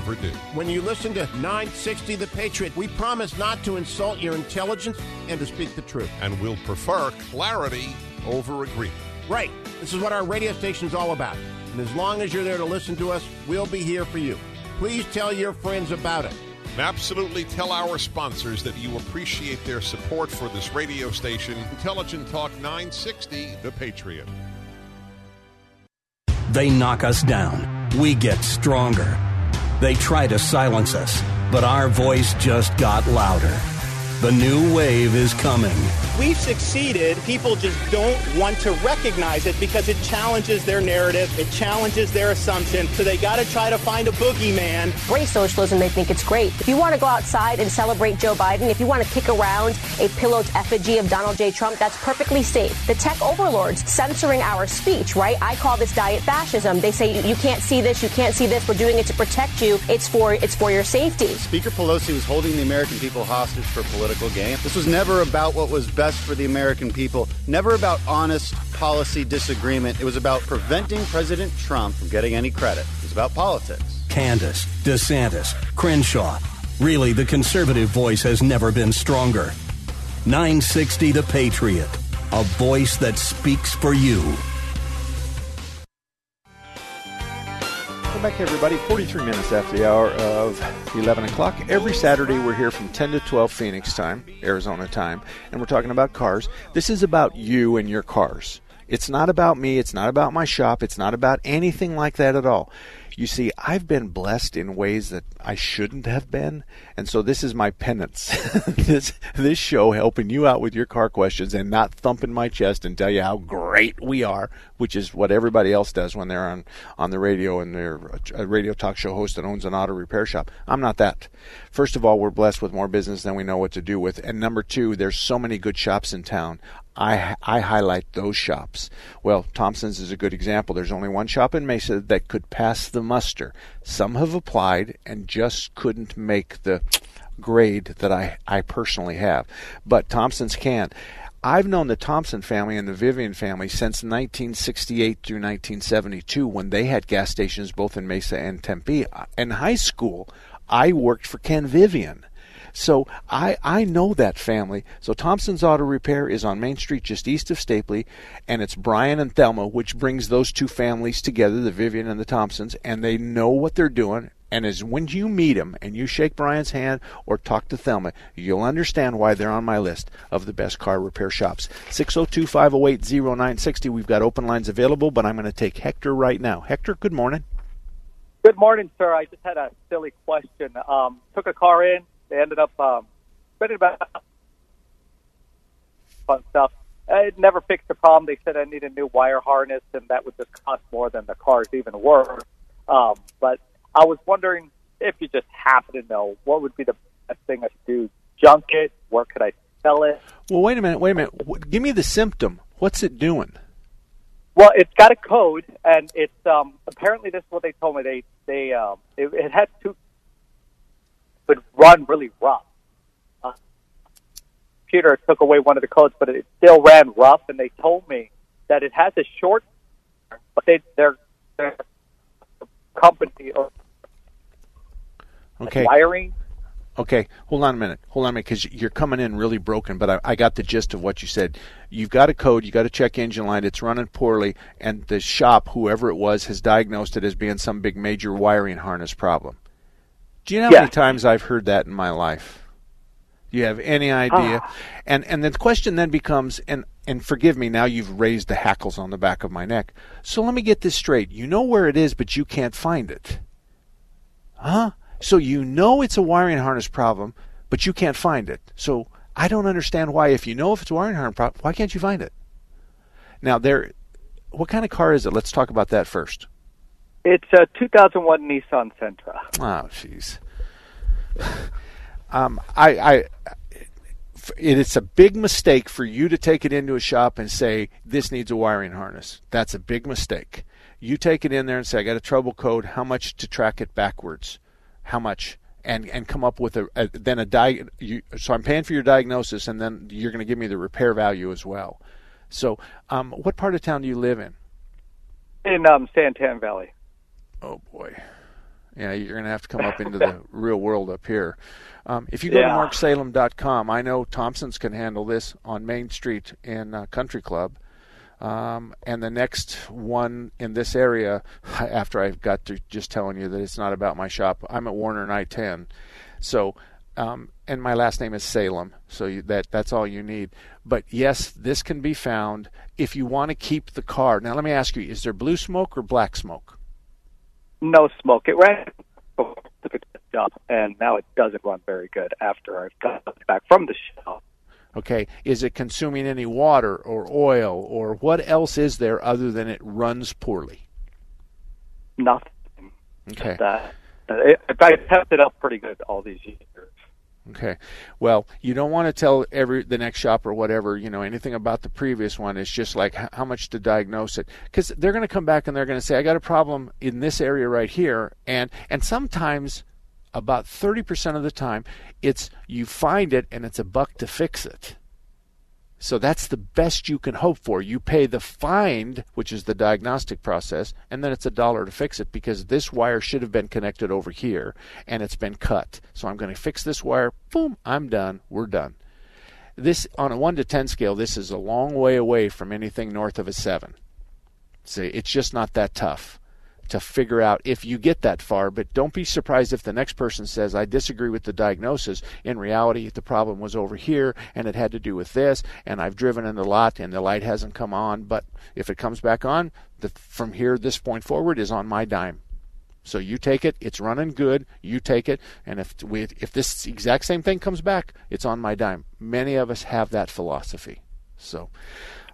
do. When you listen to 960 The Patriot, we promise not to insult your intelligence and to speak the truth. And we'll prefer clarity over agreement. Right. This is what our radio station is all about. And as long as you're there to listen to us, we'll be here for you. Please tell your friends about it. And Absolutely tell our sponsors that you appreciate their support for this radio station, Intelligent Talk 960, The Patriot. They knock us down. We get stronger. They try to silence us, but our voice just got louder. The new wave is coming. We've succeeded. People just don't want to recognize it because it challenges their narrative, it challenges their assumption. So they got to try to find a boogeyman. Embrace socialism, they think it's great. If you want to go outside and celebrate Joe Biden, if you want to kick around a pillowed effigy of Donald J. Trump, that's perfectly safe. The tech overlords censoring our speech, right? I call this diet fascism. They say you can't see this, you can't see this. We're doing it to protect you. It's for it's for your safety. Speaker Pelosi was holding the American people hostage for political gain. This was never about what was best for the American people, never about honest policy disagreement. It was about preventing President Trump from getting any credit. It was about politics. Candace, DeSantis, Crenshaw. Really, the conservative voice has never been stronger. 960 The Patriot, a voice that speaks for you. Welcome back, everybody. 43 minutes after the hour of 11 o'clock. Every Saturday, we're here from 10 to 12 Phoenix time, Arizona time, and we're talking about cars. This is about you and your cars. It's not about me. It's not about my shop. It's not about anything like that at all. You see, I've been blessed in ways that I shouldn't have been, and so this is my penance. this this show helping you out with your car questions and not thumping my chest and tell you how great we are, which is what everybody else does when they're on on the radio and they're a radio talk show host that owns an auto repair shop. I'm not that. First of all, we're blessed with more business than we know what to do with, and number two, there's so many good shops in town. I, I highlight those shops. Well, Thompson's is a good example. There's only one shop in Mesa that could pass the muster. Some have applied and just couldn't make the grade that I, I personally have. But Thompson's can. I've known the Thompson family and the Vivian family since 1968 through 1972 when they had gas stations both in Mesa and Tempe. In high school, I worked for Ken Vivian. So I, I know that family. So Thompson's Auto Repair is on Main Street just east of Stapley, and it's Brian and Thelma, which brings those two families together, the Vivian and the Thompsons, and they know what they're doing. And as when you meet them and you shake Brian's hand or talk to Thelma, you'll understand why they're on my list of the best car repair shops. 602 508 0960. We've got open lines available, but I'm going to take Hector right now. Hector, good morning. Good morning, sir. I just had a silly question. Um, took a car in, they ended up um, spending about fun stuff. It never fixed the problem. They said I need a new wire harness, and that would just cost more than the car's even worth. Um, but I was wondering if you just happen to know what would be the best thing I should do. Junk it? Where could I sell it? Well, wait a minute. Wait a minute. Give me the symptom. What's it doing? Well, it's got a code, and it's um, apparently this is what they told me. They they um, it, it had two would run really rough. Uh, computer took away one of the codes, but it still ran rough, and they told me that it has a short, but they their their company or okay. wiring. Okay, hold on a minute. Hold on a minute, because you're coming in really broken. But I, I got the gist of what you said. You've got a code. You got a check engine light. It's running poorly, and the shop, whoever it was, has diagnosed it as being some big major wiring harness problem. Do you know how Yeah. many times I've heard that in my life? Do you have any idea? Ah. And and the question then becomes, and and forgive me, now you've raised the hackles on the back of my neck. So let me get this straight. You know where it is, but you can't find it. Huh? So you know it's a wiring harness problem, but you can't find it. So I don't understand why, if you know if it's a wiring harness problem, why can't you find it? Now there, what kind of car is it? Let's talk about that first. It's a 2001 Nissan Sentra. Oh, jeez. Um, I, I, it is a big mistake for you to take it into a shop and say this needs a wiring harness. That's a big mistake. You take it in there and say I got a trouble code. How much to track it backwards? How much? And and come up with a, a then a di- you, So I'm paying for your diagnosis, and then you're going to give me the repair value as well. So, um, what part of town do you live in? In um, Santan Valley. Oh boy. Yeah, you're going to have to come up into the real world up here. Um, if you go Yeah. to marksalem.com, I know Thompson's can handle this on Main Street in uh, Country Club. Um, and the next one in this area, after I've got to just telling you that it's not about my shop, I'm at Warner and I-10. So, um, and my last name is Salem, so you, that that's all you need. But yes, this can be found if you want to keep the car. Now, let me ask you: Is there blue smoke or black smoke? No smoke. It ran. up, and now it doesn't run very good after I've got it back from the shell. Okay, is it consuming any water or oil or what else is there other than it runs poorly? Nothing. Okay. That, it, I kept it up pretty good all these years. Okay. Well, you don't want to tell every the next shop or whatever, you know, anything about the previous one. It's just like how much to diagnose it cuz they're going to come back and they're going to say I got a problem in this area right here and and sometimes about 30% of the time it's you find it and it's a buck to fix it. So that's the best you can hope for. You pay the find, which is the diagnostic process, and then it's a dollar to fix it because this wire should have been connected over here and it's been cut. So I'm going to fix this wire. Boom, I'm done. We're done. This on a 1 to 10 scale, this is a long way away from anything north of a 7. See, it's just not that tough to figure out if you get that far, but don't be surprised if the next person says, I disagree with the diagnosis. In reality, the problem was over here and it had to do with this, and I've driven in the lot and the light hasn't come on, but if it comes back on, the, from here, this point forward is on my dime. So you take it, it's running good, you take it, and if we, if this exact same thing comes back, it's on my dime. Many of us have that philosophy. So,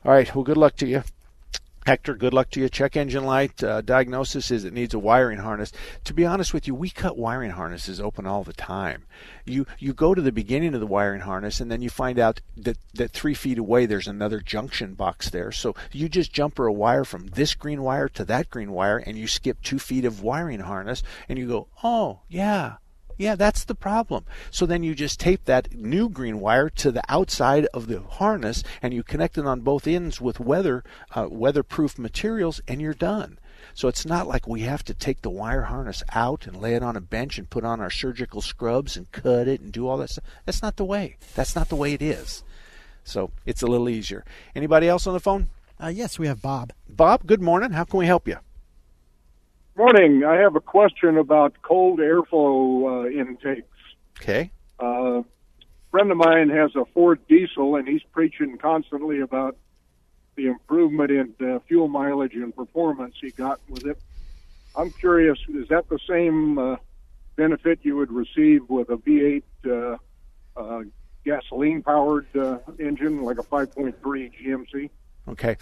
all right, well, good luck to you. Hector, good luck to you. Check engine light. Uh, diagnosis is it needs a wiring harness. To be honest with you, we cut wiring harnesses open all the time. You you go to the beginning of the wiring harness and then you find out that, that three feet away there's another junction box there. So you just jumper a wire from this green wire to that green wire and you skip two feet of wiring harness and you go, oh yeah, yeah, that's the problem. So then you just tape that new green wire to the outside of the harness and you connect it on both ends with weather uh, weatherproof materials and you're done. So it's not like we have to take the wire harness out and lay it on a bench and put on our surgical scrubs and cut it and do all that stuff. That's not the way. That's not the way it is. So it's a little easier. Anybody else on the phone? Uh, yes, we have Bob. Bob, good morning. How can we help you? Morning. I have a question about cold airflow uh, intakes. Okay. Uh, a friend of mine has a Ford diesel, and he's preaching constantly about the improvement in uh, fuel mileage and performance he got with it. I'm curious, is that the same uh, benefit you would receive with a V8 uh, uh, gasoline powered uh, engine, like a 5.3 GMC? Okay.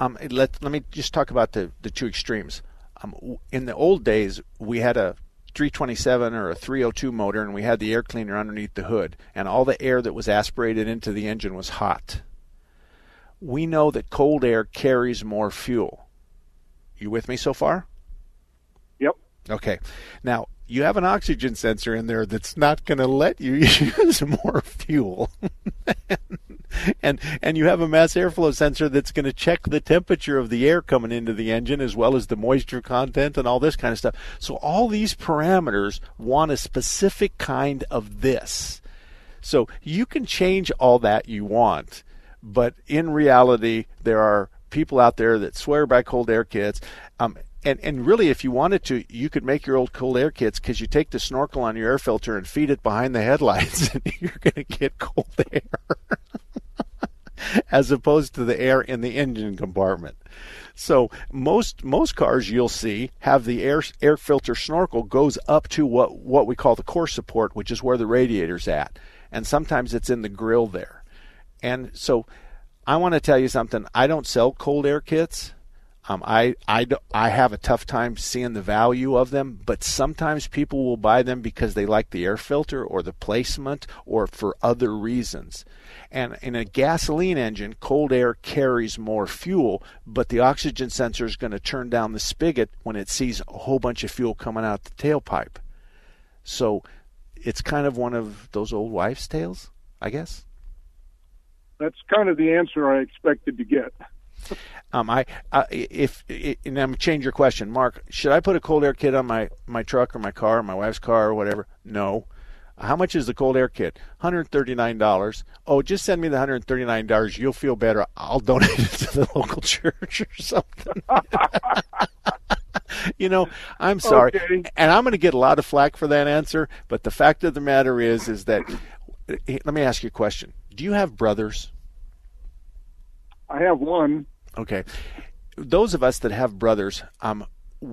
Um, let, let me just talk about the, the two extremes. Um, in the old days, we had a 327 or a 302 motor, and we had the air cleaner underneath the hood, and all the air that was aspirated into the engine was hot. We know that cold air carries more fuel. You with me so far? Yep. Okay. Now, you have an oxygen sensor in there that's not going to let you use more fuel. and and you have a mass airflow sensor that's going to check the temperature of the air coming into the engine as well as the moisture content and all this kind of stuff. So all these parameters want a specific kind of this. So you can change all that you want, but in reality there are people out there that swear by cold air kits. Um, and and really, if you wanted to, you could make your old cold air kits because you take the snorkel on your air filter and feed it behind the headlights, and you're going to get cold air, as opposed to the air in the engine compartment. So most most cars you'll see have the air air filter snorkel goes up to what what we call the core support, which is where the radiator's at, and sometimes it's in the grill there. And so, I want to tell you something. I don't sell cold air kits um, I, I, I have a tough time seeing the value of them, but sometimes people will buy them because they like the air filter or the placement or for other reasons. And in a gasoline engine, cold air carries more fuel, but the oxygen sensor is going to turn down the spigot when it sees a whole bunch of fuel coming out the tailpipe. So it's kind of one of those old wives' tales, I guess. That's kind of the answer I expected to get. Um, I, uh, if, and I'm change your question, Mark. Should I put a cold air kit on my my truck or my car, or my wife's car, or whatever? No. How much is the cold air kit? $139. Oh, just send me the $139. You'll feel better. I'll donate it to the local church or something. you know, I'm sorry. Okay. And I'm going to get a lot of flack for that answer, but the fact of the matter is is that let me ask you a question. Do you have brothers? I have one. Okay. Those of us that have brothers, um,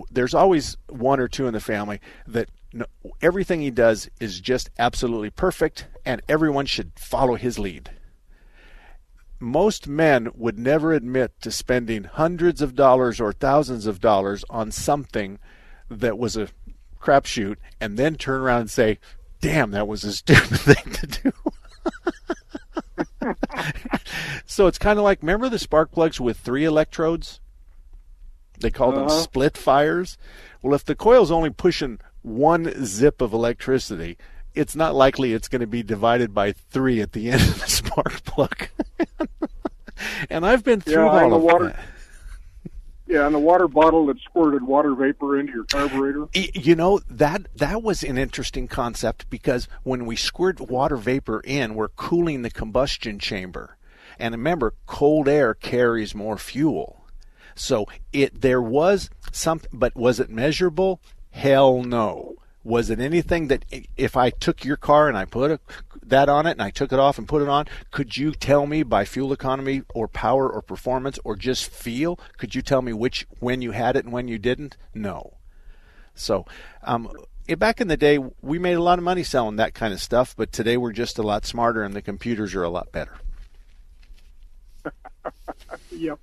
there's always one or two in the family that no, everything he does is just absolutely perfect, and everyone should follow his lead. Most men would never admit to spending hundreds of dollars or thousands of dollars on something that was a crapshoot and then turn around and say, damn, that was a stupid thing to do. so it's kind of like remember the spark plugs with three electrodes? They call them Uh-huh. split fires. Well, if the coil's only pushing one zip of electricity, it's not likely it's going to be divided by three at the end of the spark plug. and I've been through Yeah, all of water. that. Yeah, and the water bottle that squirted water vapor into your carburetor. You know that that was an interesting concept because when we squirt water vapor in, we're cooling the combustion chamber, and remember, cold air carries more fuel. So it there was some, but was it measurable? Hell no. Was it anything that if I took your car and I put a, that on it and I took it off and put it on, could you tell me by fuel economy or power or performance or just feel? Could you tell me which when you had it and when you didn't? No. So, um, back in the day, we made a lot of money selling that kind of stuff, but today we're just a lot smarter and the computers are a lot better. Yep.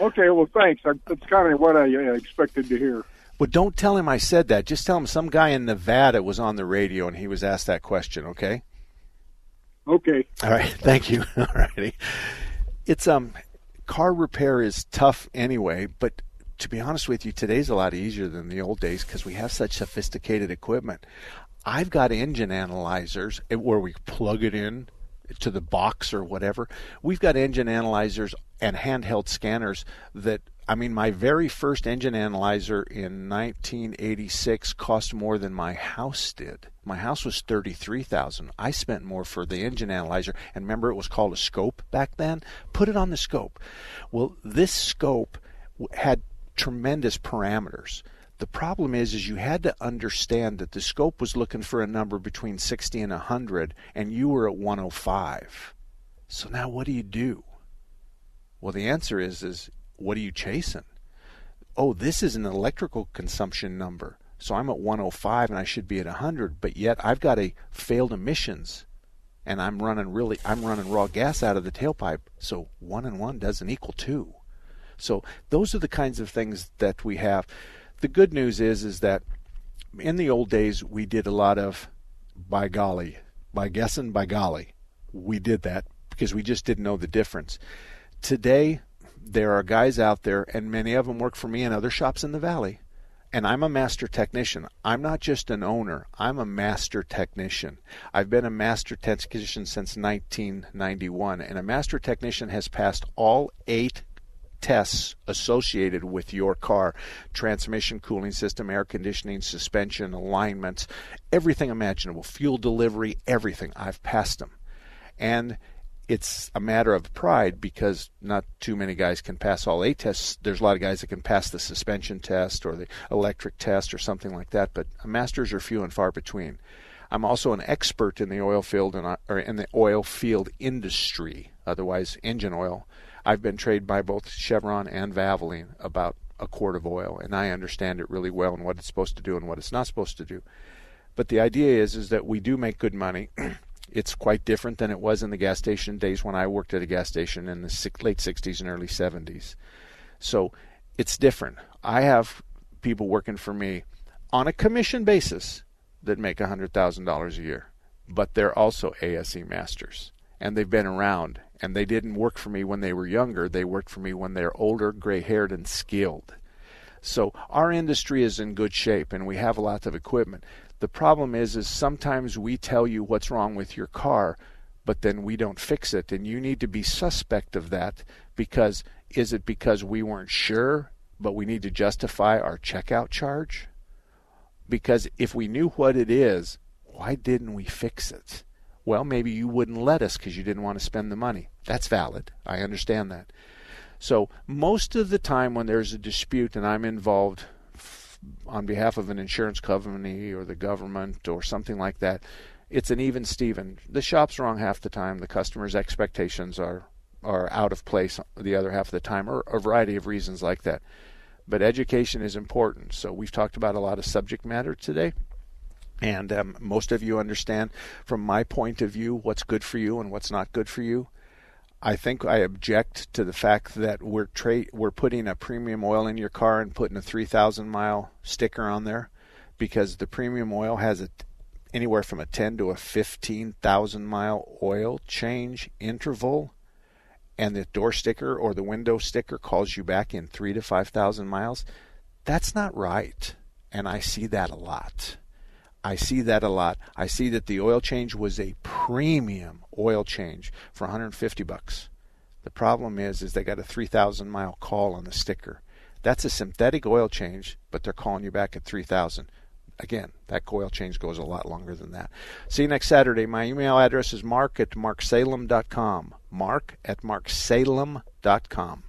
Okay, well, thanks. That's kind of what I uh, expected to hear. But don't tell him I said that. Just tell him some guy in Nevada was on the radio and he was asked that question, okay? Okay. All right, thank you. All righty. It's um car repair is tough anyway, but to be honest with you, today's a lot easier than the old days because we have such sophisticated equipment. I've got engine analyzers where we plug it in to the box or whatever. We've got engine analyzers and handheld scanners that I mean my very first engine analyzer in 1986 cost more than my house did. My house was 33,000. I spent more for the engine analyzer and remember it was called a scope back then. Put it on the scope. Well, this scope had tremendous parameters. The problem is, is you had to understand that the scope was looking for a number between 60 and 100, and you were at 105. So now what do you do? Well, the answer is, is what are you chasing? Oh, this is an electrical consumption number. So I'm at 105 and I should be at 100, but yet I've got a failed emissions and I'm running really I'm running raw gas out of the tailpipe. So 1 and 1 doesn't equal 2. So those are the kinds of things that we have. The good news is is that in the old days we did a lot of by golly, by guessing, by golly. We did that because we just didn't know the difference. Today there are guys out there and many of them work for me in other shops in the valley. And I'm a master technician. I'm not just an owner. I'm a master technician. I've been a master technician since 1991, and a master technician has passed all eight tests associated with your car transmission, cooling system, air conditioning, suspension, alignments, everything imaginable, fuel delivery, everything. I've passed them. And it's a matter of pride because not too many guys can pass all eight tests. There's a lot of guys that can pass the suspension test or the electric test or something like that, but masters are few and far between. I'm also an expert in the oil field and or in the oil field industry, otherwise engine oil. I've been trained by both Chevron and Valvoline about a quart of oil, and I understand it really well and what it's supposed to do and what it's not supposed to do. But the idea is is that we do make good money. it's quite different than it was in the gas station days when I worked at a gas station in the late 60s and early 70s. So it's different. I have people working for me on a commission basis that make $100,000 a year, but they're also ASE masters and they've been around and they didn't work for me when they were younger. They worked for me when they're older, gray haired, and skilled. So our industry is in good shape and we have lots of equipment. The problem is is sometimes we tell you what's wrong with your car, but then we don't fix it and you need to be suspect of that because is it because we weren't sure but we need to justify our checkout charge? Because if we knew what it is, why didn't we fix it? Well, maybe you wouldn't let us because you didn't want to spend the money. That's valid. I understand that. So, most of the time when there's a dispute and I'm involved on behalf of an insurance company or the government or something like that, it's an even Steven. The shop's wrong half the time. The customer's expectations are are out of place the other half of the time, or a variety of reasons like that. But education is important. So we've talked about a lot of subject matter today. And um, most of you understand, from my point of view, what's good for you and what's not good for you. I think I object to the fact that we're tra- we're putting a premium oil in your car and putting a 3,000 mile sticker on there, because the premium oil has a anywhere from a 10 to a 15,000 mile oil change interval, and the door sticker or the window sticker calls you back in three to 5,000 miles. That's not right, and I see that a lot. I see that a lot. I see that the oil change was a premium oil change for 150 bucks. The problem is is they got a 3000 mile call on the sticker. That's a synthetic oil change, but they're calling you back at 3000. Again, that oil change goes a lot longer than that. See you next Saturday. My email address is mark at marksalem.com. Mark at marksalem.com.